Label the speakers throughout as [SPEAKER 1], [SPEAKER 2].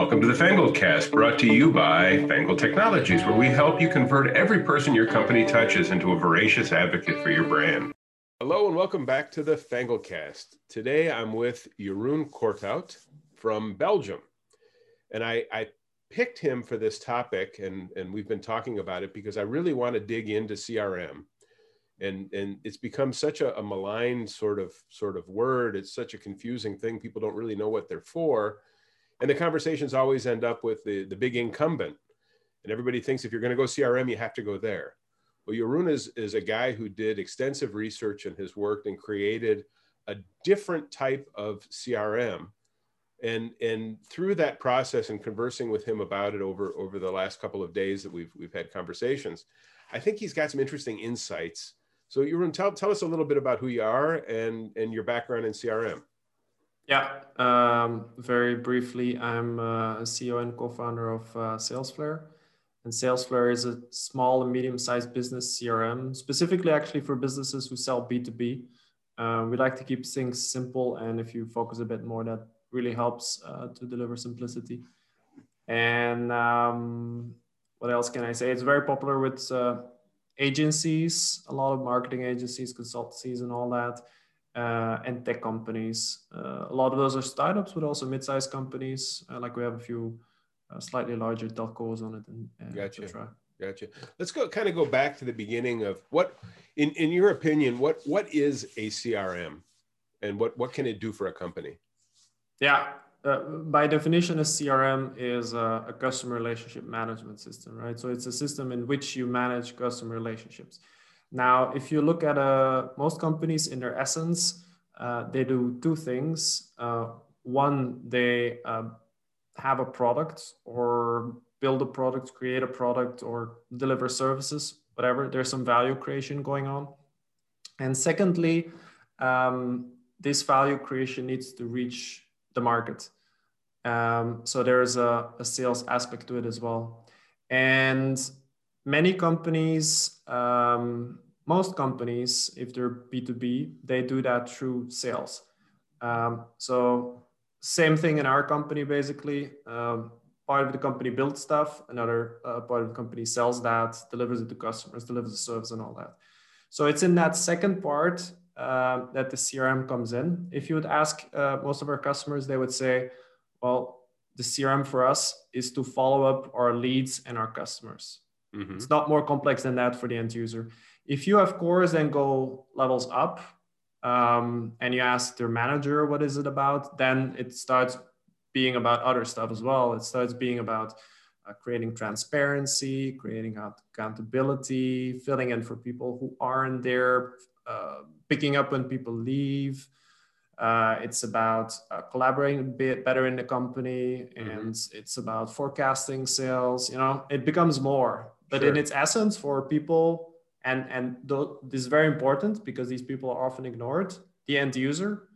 [SPEAKER 1] Welcome to the Fangled Cast, brought to you by Fangled Technologies, where we help you convert every person your company touches into a voracious advocate for your brand. Hello, and welcome back to the Fangled Cast. Today I'm with Jeroen Corthout from Belgium. And I, I picked him for this topic, and, and we've been talking about it because I really want to dig into CRM. And, and it's become such a, a maligned sort of sort of word. It's such a confusing thing. People don't really know what they're for and the conversations always end up with the, the big incumbent. And everybody thinks if you're going to go CRM, you have to go there. Well, Jeroen is, is a guy who did extensive research and has worked and created a different type of CRM. And, and through that process and conversing with him about it over, over the last couple of days that we've, we've had conversations, I think he's got some interesting insights. So Jeroen, tell, tell us a little bit about who you are and, and your background in CRM.
[SPEAKER 2] Yeah, um, very briefly, I'm uh, a CEO and co-founder of uh, Salesflare. And Salesflare is a small and medium-sized business CRM, specifically actually for businesses who sell B2B. Uh, we like to keep things simple, and if you focus a bit more, that really helps uh, to deliver simplicity. And um, what else can I say? It's very popular with uh, agencies, a lot of marketing agencies, consultancies, and all that uh, and tech companies. Uh, a lot of those are startups, but also mid-sized companies. Uh, like we have a few uh, slightly larger telcos on it. And,
[SPEAKER 1] gotcha. Gotcha. Let's go kind of go back to the beginning of what, in, in your opinion, what what is a CRM, and what what can it do for a company?
[SPEAKER 2] Yeah, uh, by definition, a CRM is a, a, customer relationship management system, right? So it's a system in which you manage customer relationships. Now, if you look at uh, most companies in their essence, uh, they do two things. Uh, one, they uh, have a product or build a product, create a product, or deliver services, whatever. There's some value creation going on. And secondly, um, this value creation needs to reach the market. Um, so there's a, a sales aspect to it as well. And many companies, um, most companies, if they're B2B, they do that through sales. Um, so same thing in our company, basically. Um, part of the company builds stuff, another uh, part of the company sells that, delivers it to customers, delivers the service and all that. So it's in that second part uh, that the CRM comes in. If you would ask uh, most of our customers, they would say, well, the CRM for us is to follow up our leads and our customers. Mm-hmm. It's not more complex than that for the end user. If you of course then go levels up um, and you ask their manager what is it about, then it starts being about other stuff as well. It starts being about uh, creating transparency, creating accountability, filling in for people who aren't there, uh, picking up when people leave. Uh, it's about uh, collaborating a bit better in the company, mm-hmm. and mm-hmm. it's about forecasting sales. You know, it becomes more but sure. in its essence for people and and th- this is very important because these people are often ignored the end user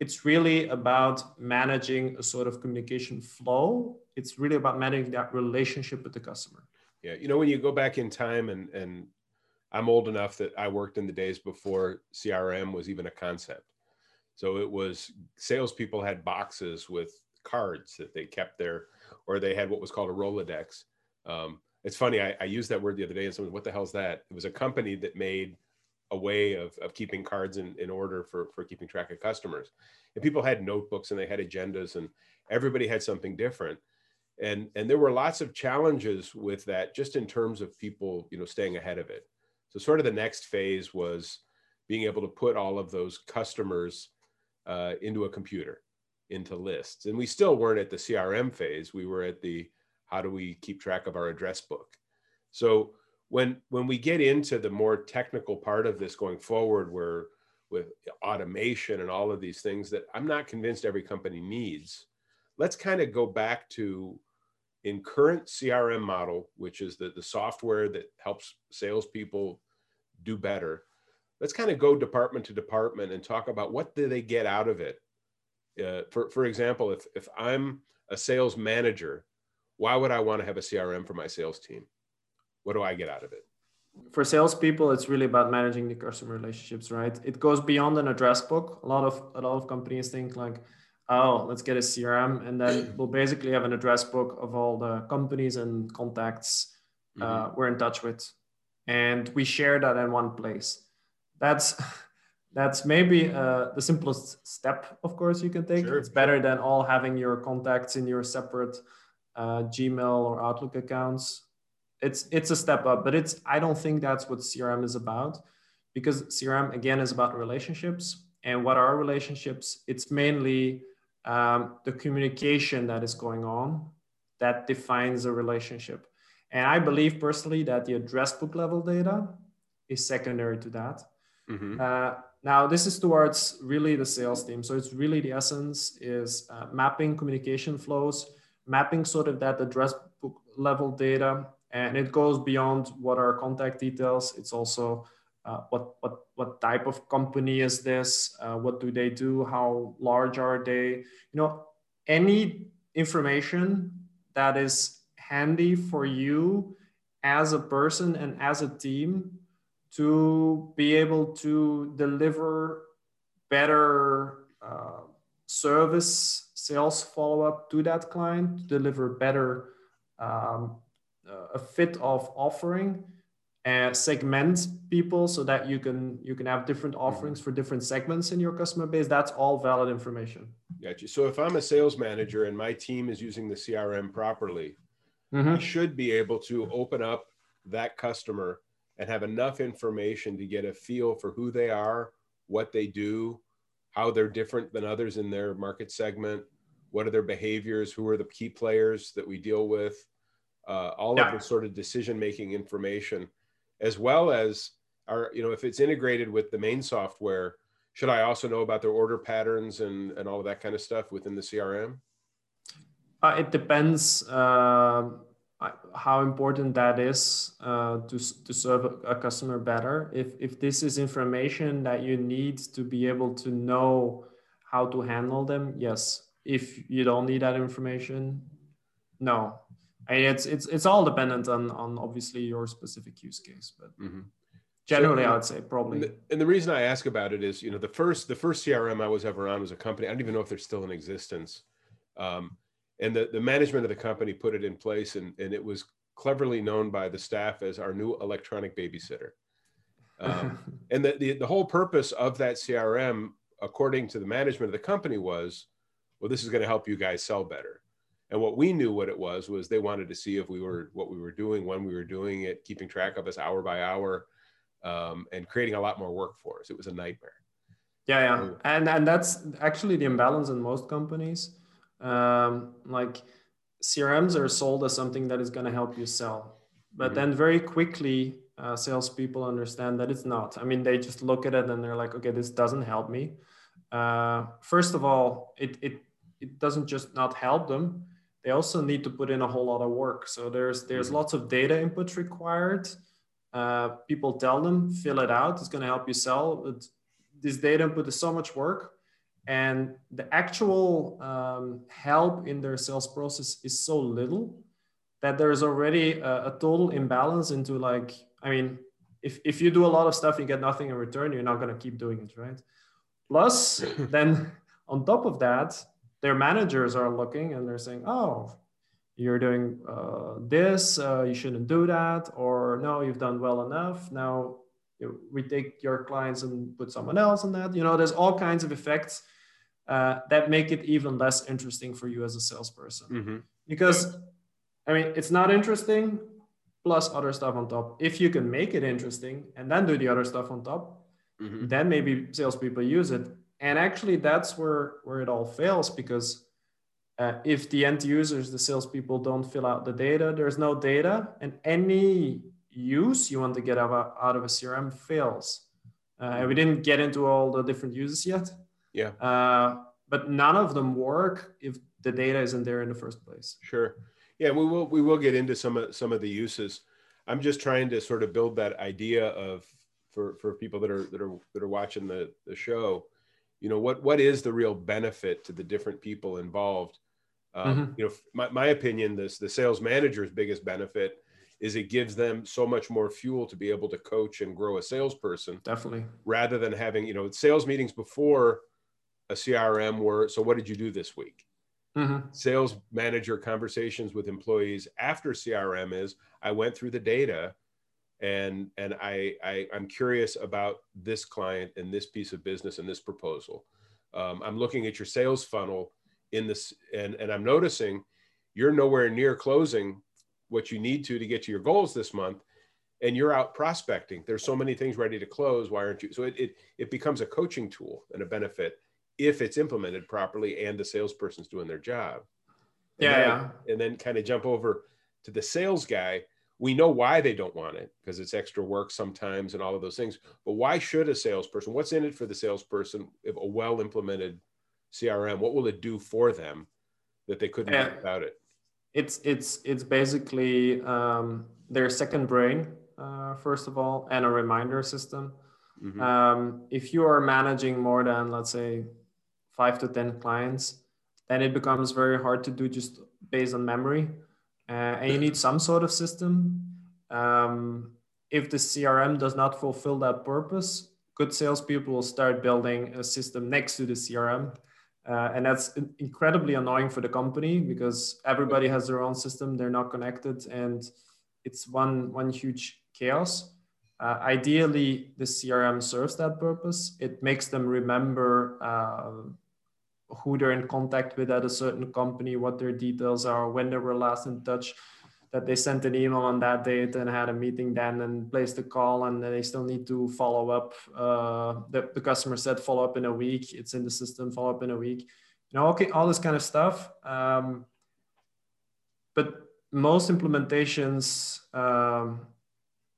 [SPEAKER 2] it's really about managing a sort of communication flow. It's really about managing that relationship with the customer.
[SPEAKER 1] Yeah you know when you go back in time and and i'm old enough that i worked in the days before crm was even a concept. So it was salespeople had boxes with cards that they kept there or they had what was called a rolodex um, it's funny. I, I, used that word the other day, and someone, what the hell's that? It was a company that made a way of, of keeping cards in, in order for, for keeping track of customers. And people had notebooks and they had agendas, and everybody had something different. And and there were lots of challenges with that, just in terms of people, you know, staying ahead of it. So sort of the next phase was being able to put all of those customers uh, into a computer, into lists. And we still weren't at the CRM phase. We were at the how do we keep track of our address book? So when when we get into the more technical part of this going forward where with automation and all of these things that i'm not convinced every company needs let's kind of go back to in current crm model which is the, the software that helps salespeople do better let's kind of go department to department and talk about what do they get out of it. Uh, for, for example if, if i'm a sales manager why would I want to have a CRM for my sales team? What do I get out of it?
[SPEAKER 2] For salespeople, it's really about managing the customer relationships, right? It goes beyond an address book. A lot of a lot of companies think like, oh, let's get a CRM, and then we'll basically have an address book of all the companies and contacts uh, mm-hmm. we're in touch with, and we share that in one place. That's that's maybe uh, the simplest step, of course, you can take. Sure. It's better than all having your contacts in your separate uh, Gmail or Outlook accounts. It's it's a step up, but it's I don't think that's what CRM is about, because CRM again is about relationships. And what are relationships? It's mainly um, the communication that is going on that defines a relationship. And I believe personally that the address book level data is secondary to that. Mm-hmm. Uh, now, this is towards really the sales team. So it's really the essence is uh, mapping communication flows, mapping sort of that address book level data, and it goes beyond what are contact details. It's also uh, what what what type of company is this? Uh, what do they do? How large are they? You know, any information that is handy for you as a person and as a team to be able to deliver better uh, service sales follow up to that client, to deliver better um, uh, a fit of offering and segment people so that you can you can have different mm-hmm. offerings mm-hmm. for different segments in your customer base that's all valid information
[SPEAKER 1] gotcha so if i'm a sales manager and my team is using the crm properly mm-hmm. i should be able to open up that customer and have enough information to get a feel for who they are, what they do, how they're different than others in their market segment, what are their behaviors, who are the key players that we deal with, uh, all yeah. of the sort of decision making information, as well as our, you know, if it's integrated with the main software, should I also know about their order patterns and, and all of that kind of stuff within the CRM?
[SPEAKER 2] Uh, it depends. Uh how important that is uh, to, to serve a customer better. If, if this is information that you need to be able to know how to handle them, yes. If you don't need that information, no. I mean, it's, it's, it's all dependent on, on obviously your specific use case, but mm-hmm. generally so, I would say probably.
[SPEAKER 1] And the, and the reason I ask about it is, you know, the first, the first CRM I was ever on was a company, I don't even know if they're still in existence. Um, and the, the management of the company put it in place and, and it was cleverly known by the staff as our new electronic babysitter. Um, and the, the, the, whole purpose of that crm according to the management of the company was well this is going to help you guys sell better. And what we knew what it was was they wanted to see if we were what we were doing when we were doing it keeping track of us hour by hour um, and creating a lot more work for us. It was a nightmare.
[SPEAKER 2] Yeah yeah. And and that's actually the imbalance in most companies um, like crms are sold as something that is going to help you sell. But mm-hmm. then very quickly uh, salespeople understand that it's not. I mean they just look at it and they're like okay this doesn't help me. Uh, first of all it, it it doesn't just not help them. They also need to put in a whole lot of work. So there's there's mm-hmm. lots of data input required. Uh, people tell them fill it out. It's going to help you sell. But this data input is so much work and the actual um, help in their sales process is so little that there's already a, a, total imbalance into like i mean if, if you do a lot of stuff you get nothing in return you're not going to keep doing it right? Plus then on top of that their managers are looking and they're saying oh you're doing uh, this uh, you shouldn't do that or no you've done well enough. Now we take your clients and put someone else on that you know there's all kinds of effects uh, that make it even less interesting for you as a salesperson. Mm-hmm. Because, I mean, it's not interesting plus other stuff on top. If you can make it interesting and then do the other stuff on top, mm-hmm. then maybe salespeople use it. And actually, that's where where it all fails because uh, if the end users, the salespeople, don't fill out the data, there's no data, and any use you want to get out of a, out of a CRM fails. Uh, and we didn't get into all the different uses yet.
[SPEAKER 1] Yeah.
[SPEAKER 2] Uh, but none of them work if the data isn't there in the first place.
[SPEAKER 1] Sure. Yeah, we will we will get into some of some of the uses. I'm just trying to sort of build that idea of for for people that are that are that are watching the the show, you know, what what is the real benefit to the different people involved? Um, mm-hmm. You know, my, my opinion, this the sales manager's biggest benefit is it gives them so much more fuel to be able to coach and grow a salesperson.
[SPEAKER 2] Definitely.
[SPEAKER 1] Rather than having, you know, sales meetings before a CRM were so what did you do this week?
[SPEAKER 2] Mm-hmm.
[SPEAKER 1] Sales manager conversations with employees after CRM is I went through the data and and I, I am curious about this client and this piece of business and this proposal. Um, I'm looking at your sales funnel in this and and I'm noticing you're nowhere near closing what you need to to get to your goals this month and you're out prospecting. There's so many things ready to close. Why aren't you? So it, it, it becomes a coaching tool and a benefit if it's implemented properly and the salesperson's doing their job. And
[SPEAKER 2] yeah,
[SPEAKER 1] then,
[SPEAKER 2] yeah.
[SPEAKER 1] and then kind of jump over to the sales guy. We know why they don't want it because it's extra work sometimes and all of those things. But why should a salesperson what's in it for the salesperson if a well implemented crm what will it do for them that they couldn't do without it
[SPEAKER 2] it's it's it's basically um, their second brain uh, first of all and a reminder system.
[SPEAKER 1] Mhm.
[SPEAKER 2] um, if you are managing more than let's say five to ten clients then it becomes very hard to do just based on memory. Uh, and you need some sort of system. Um, if the crm does not fulfill that purpose good salespeople will start building a system next to the crm uh, and that's incredibly annoying for the company because everybody has their own system. They're not connected and it's one one huge chaos. Uh, ideally the crm serves that purpose. It makes them remember uh, who they're in contact with at a certain company what their details are when they were last in touch that they sent an email on that date and had a meeting then and placed a call and they still need to follow up uh, the, the customer said follow up in a week. It's in the system follow up in a week. You know okay all this kind of stuff um, but most implementations um,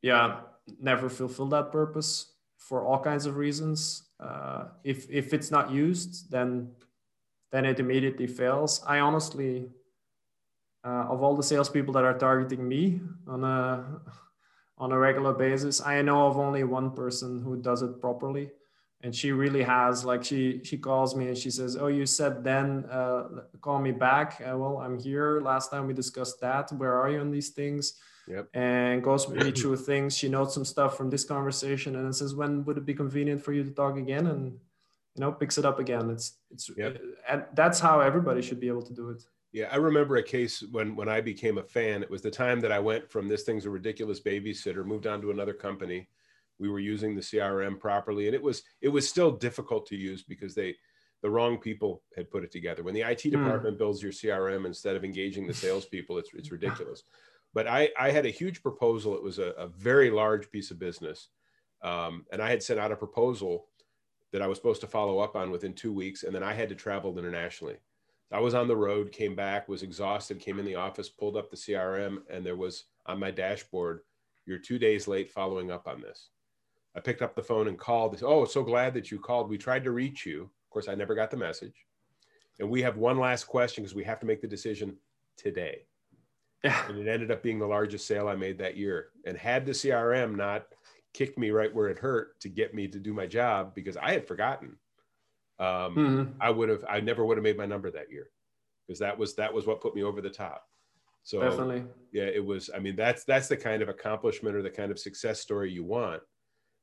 [SPEAKER 2] yeah never fulfill that purpose for all kinds of reasons. Uh, if if it's not used then then it immediately fails. I honestly uh, of all the salespeople that are targeting me on a on a regular basis, I know of only one person who does it properly, and she really has. Like she she calls me and she says, "Oh, you said then uh, call me back." Uh, well, I'm here. Last time we discussed that. Where are you on these things?
[SPEAKER 1] Yep.
[SPEAKER 2] And goes with me through things. She notes some stuff from this conversation and then says, "When would it be convenient for you to talk again?" And you know, picks it up again. It's it's
[SPEAKER 1] Yep.
[SPEAKER 2] and that's how everybody should be able to do it.
[SPEAKER 1] Yeah, I remember a case when when I became a fan. It was the time that I went from this thing's a ridiculous babysitter, moved on to another company. We were using the CRM properly, and it was it was still difficult to use because they the wrong people had put it together. When the IT department builds your CRM instead of engaging the salespeople, it's it's ridiculous. But I I had a huge proposal. It was a, a very large piece of business, um, and I had sent out a proposal that I was supposed to follow up on within two weeks, and then I had to travel internationally. I was on the road, came back, was exhausted, came in the office, pulled up the CRM, and there was on my dashboard, you're two days late following up on this. I picked up the phone and called. Oh, so glad that you called. We tried to reach you. Of course, I never got the message. And we have one last question because we have to make the decision today. And it ended up being the largest sale I made that year. And had the CRM not kicked me right where it hurt to get me to do my job because I had forgotten um,
[SPEAKER 2] Mhm.
[SPEAKER 1] I would have I never would have made my number that year because that was that was what put me over the top. So
[SPEAKER 2] Definitely.
[SPEAKER 1] yeah, it was. I mean, that's that's the kind of accomplishment or the kind of success story you want.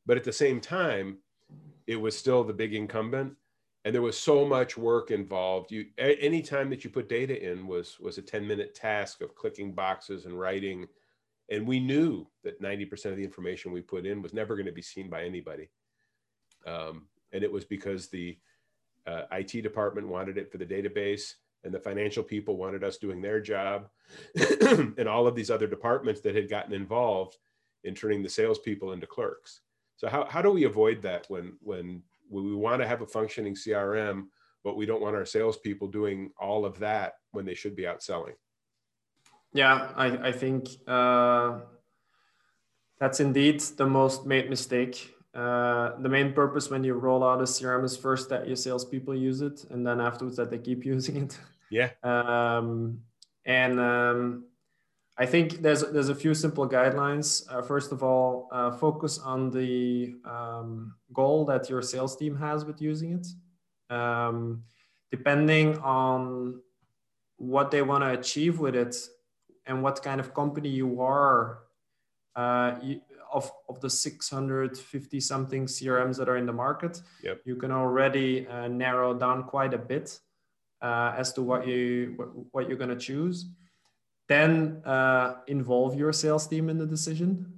[SPEAKER 1] But at the same time, it was still the big incumbent, and there was so much work involved. You any time that you put data in was was a ten minute task of clicking boxes and writing, and we knew that ninety percent of the information we put in was never going to be seen by anybody, um, and it was because the uh, IT department wanted it for the database, and the financial people wanted us doing their job, and all of these other departments that had gotten involved in turning the salespeople into clerks. So how, how do we avoid that when when we want to have a functioning CRM, but we don't want our salespeople doing all of that when they should be out selling?
[SPEAKER 2] Yeah, I, I think uh, that's indeed the most made mistake. Uh, the main purpose when you roll out a CRM is first that your salespeople use it, and then afterwards that they keep using it.
[SPEAKER 1] Yeah.
[SPEAKER 2] Um, and um, I think there's there's a few simple guidelines. Uh, first of all, uh, focus on the um, goal that your sales team has with using it. Um, depending on what they want to achieve with it and what kind of company you are, uh, you, of, of the 650 something CRMs that are in the market,
[SPEAKER 1] yep.
[SPEAKER 2] you can already uh, narrow down quite a bit uh, as to what you what, what you're going to choose. Then uh, involve your sales team in the decision.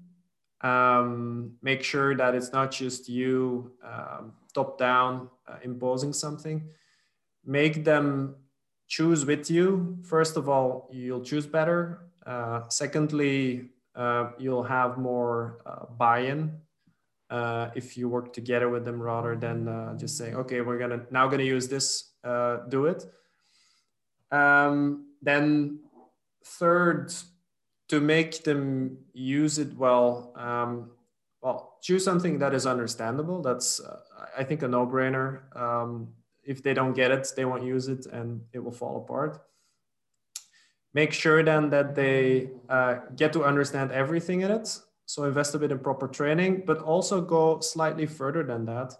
[SPEAKER 2] Um, make sure that it's not just you um, top down uh, imposing something. Make them choose with you. First of all, you'll choose better. Uh, secondly, you'll have more uh, buy-in uh, if you work together with them rather than uh, just saying, okay, we're gonna now gonna use this, uh, do it. Um, then third, to make them use it well, um, well, choose something that is understandable. That's, I think, a no-brainer. Um, if they don't get it, they won't use it and it will fall apart make sure then that they uh, get to understand everything in it. So invest a bit in proper training, but also go slightly further than that.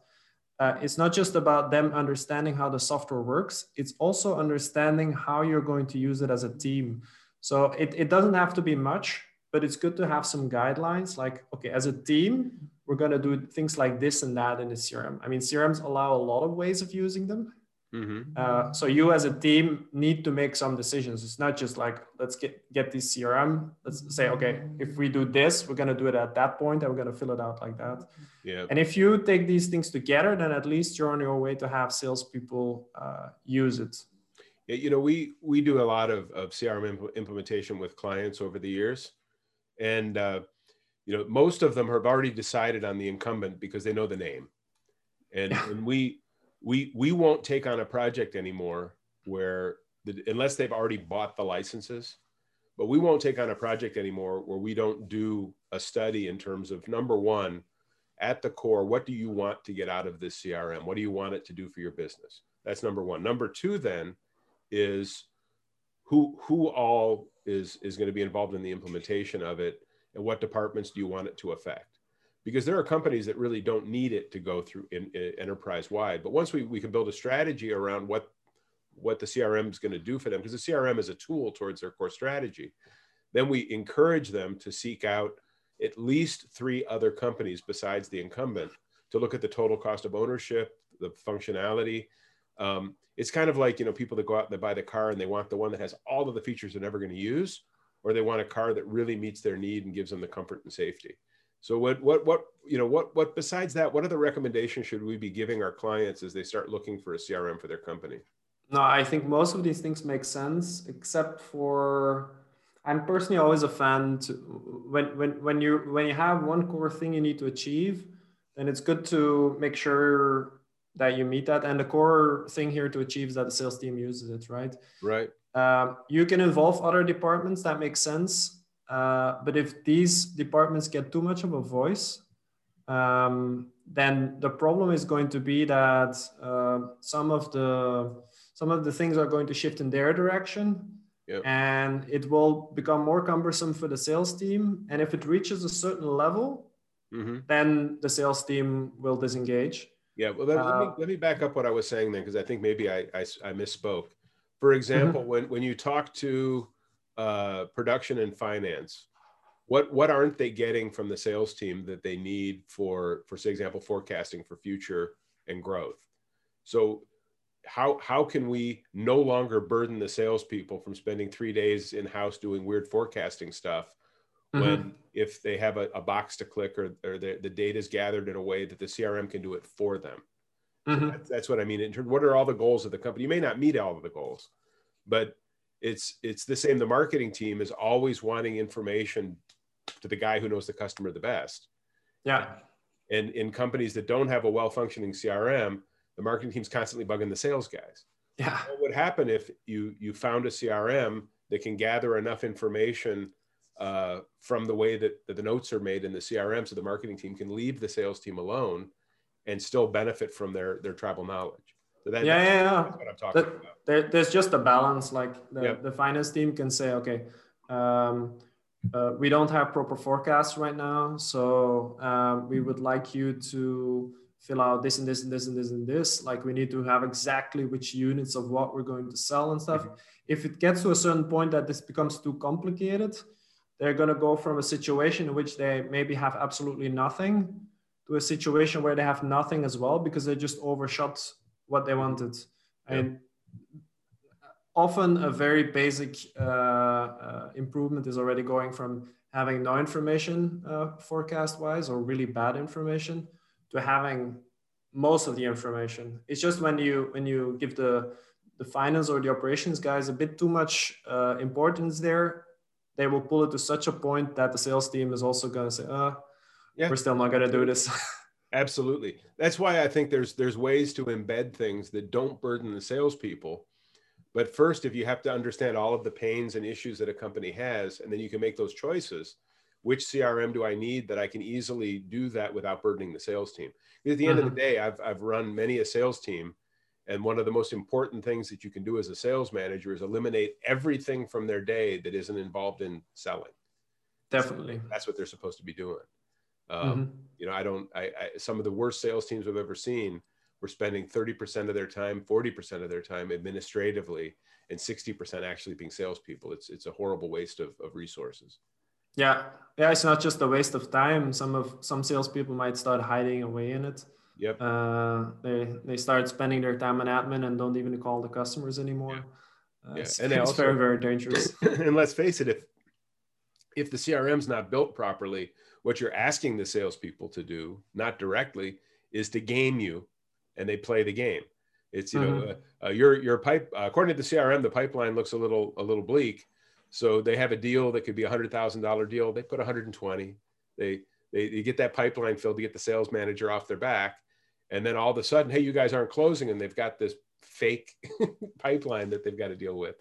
[SPEAKER 2] Uh, it's not just about them understanding how the software works, it's also understanding how you're going to use it as a team. So it, it doesn't have to be much, but it's good to have some guidelines like, okay, as a team, we're going to do things like this and that in the CRM. I mean, CRMs allow a lot of ways of using them. Mm-hmm. Uh, so you as a team need to make some decisions. It's not just like let's get get this CRM. Let's say okay, if we do this, we're gonna do it at that point, and we're gonna fill it out like that.
[SPEAKER 1] Yeah.
[SPEAKER 2] And if you take these things together, then at least you're on your way to have salespeople uh, use it.
[SPEAKER 1] Yeah, you know, we we do a lot of of CRM imp- implementation with clients over the years, and uh, you know, most of them have already decided on the incumbent because they know the name, and and we we we won't take on a project anymore where the, unless they've already bought the licenses but we won't take on a project anymore where we don't do a study in terms of number one at the core what do you want to get out of this crm what do you want it to do for your business? That's number one. Number two then is who who all is is going to be involved in the implementation of it and what departments do you want it to affect because there are companies that really don't need it to go through in, in enterprise wide. But once we, we can build a strategy around what what the CRM is going to do for them, because the CRM is a tool towards their core strategy, then we encourage them to seek out at least three other companies besides the incumbent to look at the total cost of ownership, the functionality. Um, it's kind of like you know people that go out and they buy the car and they want the one that has all of the features they're never going to use, or they want a car that really meets their need and gives them the comfort and safety. So what what what you know what what besides that, what other recommendations should we be giving our clients as they start looking for a CRM for their company?
[SPEAKER 2] No, I think most of these things make sense, except for I'm personally always a fan to when when when you when you have one core thing you need to achieve, then it's good to make sure that you meet that. And the core thing here to achieve is that the sales team uses it, right?
[SPEAKER 1] Right.
[SPEAKER 2] Um, you can involve other departments. That makes sense. Uh, but if these departments get too much of a voice, um, then the problem is going to be that uh, some of the some of the things are going to shift in their direction,
[SPEAKER 1] yep.
[SPEAKER 2] and it will become more cumbersome for the sales team. And if it reaches a certain level, mm-hmm. then the sales team will disengage.
[SPEAKER 1] Yeah, well, let, uh, let, me, uh, let me back up what I was saying then, because I think maybe I, I, I misspoke. For example, mm-hmm. when, when you talk to uh, production and finance, what what aren't they getting from the sales team that they need for for say example forecasting for future and growth? So how how can we no longer burden the salespeople from spending three days in house doing weird forecasting stuff mm-hmm. when if they have a, a, box to click or, or the, the data is gathered in a way that the crm can do it for them mm-hmm. so that's, that's, what i mean in terms what are all the goals of the company you may not meet all of the goals but it's it's the same. The marketing team is always wanting information to the guy who knows the customer the best.
[SPEAKER 2] Yeah.
[SPEAKER 1] And in companies that don't have a well functioning crm the marketing team's constantly bugging the sales guys.
[SPEAKER 2] Yeah.
[SPEAKER 1] What would happen if you you found a crm that can gather enough information uh, from the way that, that the notes are made in the crm so the marketing team can leave the sales team alone and still benefit from their their tribal knowledge
[SPEAKER 2] so that, yeah, yeah, yeah. That's what I'm talking about. There, there's just a balance. Like the, yep. the finance team can say, okay, um, uh, we don't have proper forecasts right now, so um, we would like you to fill out this and this and this and this and this. Like we need to have exactly which units of what we're going to sell and stuff. Mm-hmm. If it gets to a certain point that this becomes too complicated, they're going to go from a situation in which they maybe have absolutely nothing to a situation where they have nothing as well because they just overshot what they wanted. Yeah. And often a very basic uh, uh, improvement is already going from having no information uh, forecast wise or really bad information to having most of the information. It's just when you when you give the the finance or the operations guys a bit too much uh, importance there, they will pull it to such a point that the sales team is also going to say, "Uh, yeah. we're still not going to do this."
[SPEAKER 1] Absolutely. That's why I think there's there's ways to embed things that don't burden the salespeople. But first, if you have to understand all of the pains and issues that a company has, and then you can make those choices. Which CRM do I need that I can easily do that without burdening the sales team? At the end of the mm-hmm. day, I've I've run many a sales team, and one of the most important things that you can do as a sales manager is eliminate everything from their day that isn't involved in selling.
[SPEAKER 2] Definitely,
[SPEAKER 1] so that's what they're supposed to be doing. Um, mm-hmm. You know, I don't. I, I some of the worst sales teams I've ever seen were spending 30% of their time, 40% of their time administratively, and 60% actually being salespeople. It's it's a horrible waste of, of resources.
[SPEAKER 2] Yeah, yeah. It's not just a waste of time. Some of some salespeople might start hiding away in it.
[SPEAKER 1] Yep.
[SPEAKER 2] Uh, they they start spending their time on admin and don't even call the customers anymore.
[SPEAKER 1] Yeah. Uh, yeah. It's, and it's also,
[SPEAKER 2] very very dangerous.
[SPEAKER 1] and let's face it, if if the CRM's not built properly, what you're asking the salespeople to do, not directly, is to game you, and they play the game. It's you mm-hmm. know uh, uh, your your pipe uh, according to the CRM, the pipeline looks a little a little bleak. So they have a deal that could be a hundred thousand dollar deal. They put 120. They, they they get that pipeline filled to get the sales manager off their back, and then all of a sudden, hey, you guys aren't closing, and they've got this fake pipeline that they've got to deal with.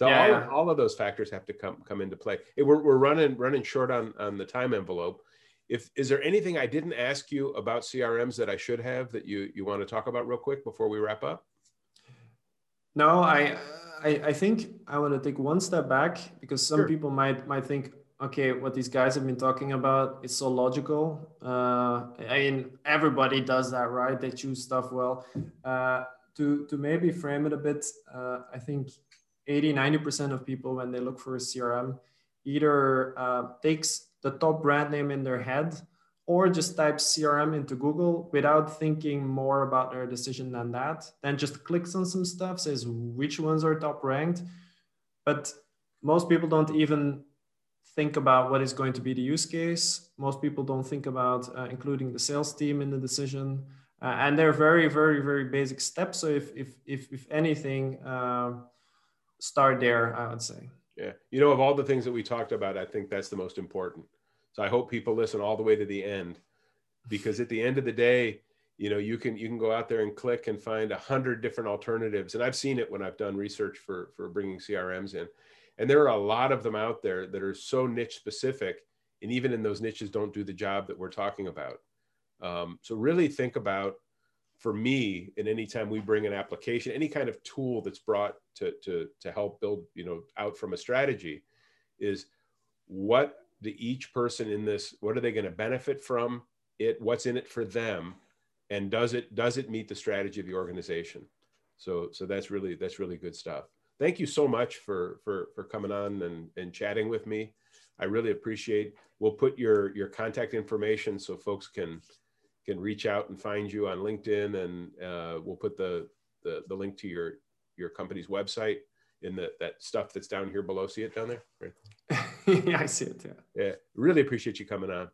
[SPEAKER 1] So yeah, all, yeah. Of, all of those factors have to come come into play. We're, we're running running short on on the time envelope. If is there anything I didn't ask you about CRMs that I should have that you you want to talk about real quick before we wrap up?
[SPEAKER 2] No, I I, I think I want to take one step back because some sure. people might might think, okay, what these guys have been talking about is so logical. Uh, I mean, everybody does that, right? They choose stuff well. Uh, to to maybe frame it a bit, uh, I think 80, 90% of people, when they look for a CRM, either uh, takes the top brand name in their head or just types CRM into Google without thinking more about their decision than that. Then just clicks on some stuff, says which ones are top ranked. But most people don't even think about what is going to be the use case. Most people don't think about uh, including the sales team in the decision. Uh, and they're very, very, very basic steps. So if, if, if, if anything, uh, start there, I would say.
[SPEAKER 1] Yeah. You know, of all the things that we talked about, I think that's the most important. So I hope people listen all the way to the end because at the end of the day, you know, you can you can go out there and click and find a hundred different alternatives. And I've seen it when I've done research for for bringing CRMs in. And there are a lot of them out there that are so niche specific, and even in those niches don't do the job that we're talking about. Um, so really think about for me and anytime we bring an application any kind of tool that's brought to, to, to help build you know out from a strategy is what the each person in this what are they going to benefit from it what's in it for them and does it does it meet the strategy of the organization? So so that's really that's really good stuff. Thank you so much for for for coming on and and chatting with me. I really appreciate we'll put your your contact information so folks can can reach out and find you on LinkedIn, and uh, we'll put the, the, the link to your your company's website in the that stuff that's down here below. See it down there,
[SPEAKER 2] right? yeah, I see it.
[SPEAKER 1] Yeah. Yeah. Really appreciate you coming on.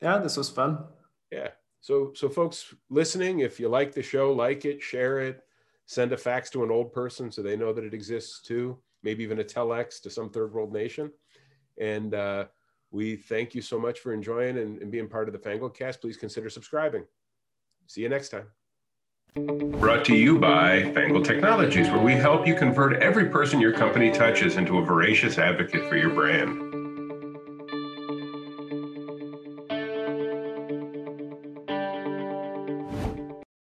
[SPEAKER 2] Yeah, this was fun.
[SPEAKER 1] Yeah. So so folks listening, if you like the show, like it, share it, send a fax to an old person so they know that it exists too. Maybe even a telex to some third world nation. And uh, we thank you so much for enjoying and, and being part of the Fangled cast. Please consider subscribing. See you next time. Brought to you by Fangled Technologies, where we help you convert every person your company touches into a voracious advocate for your brand.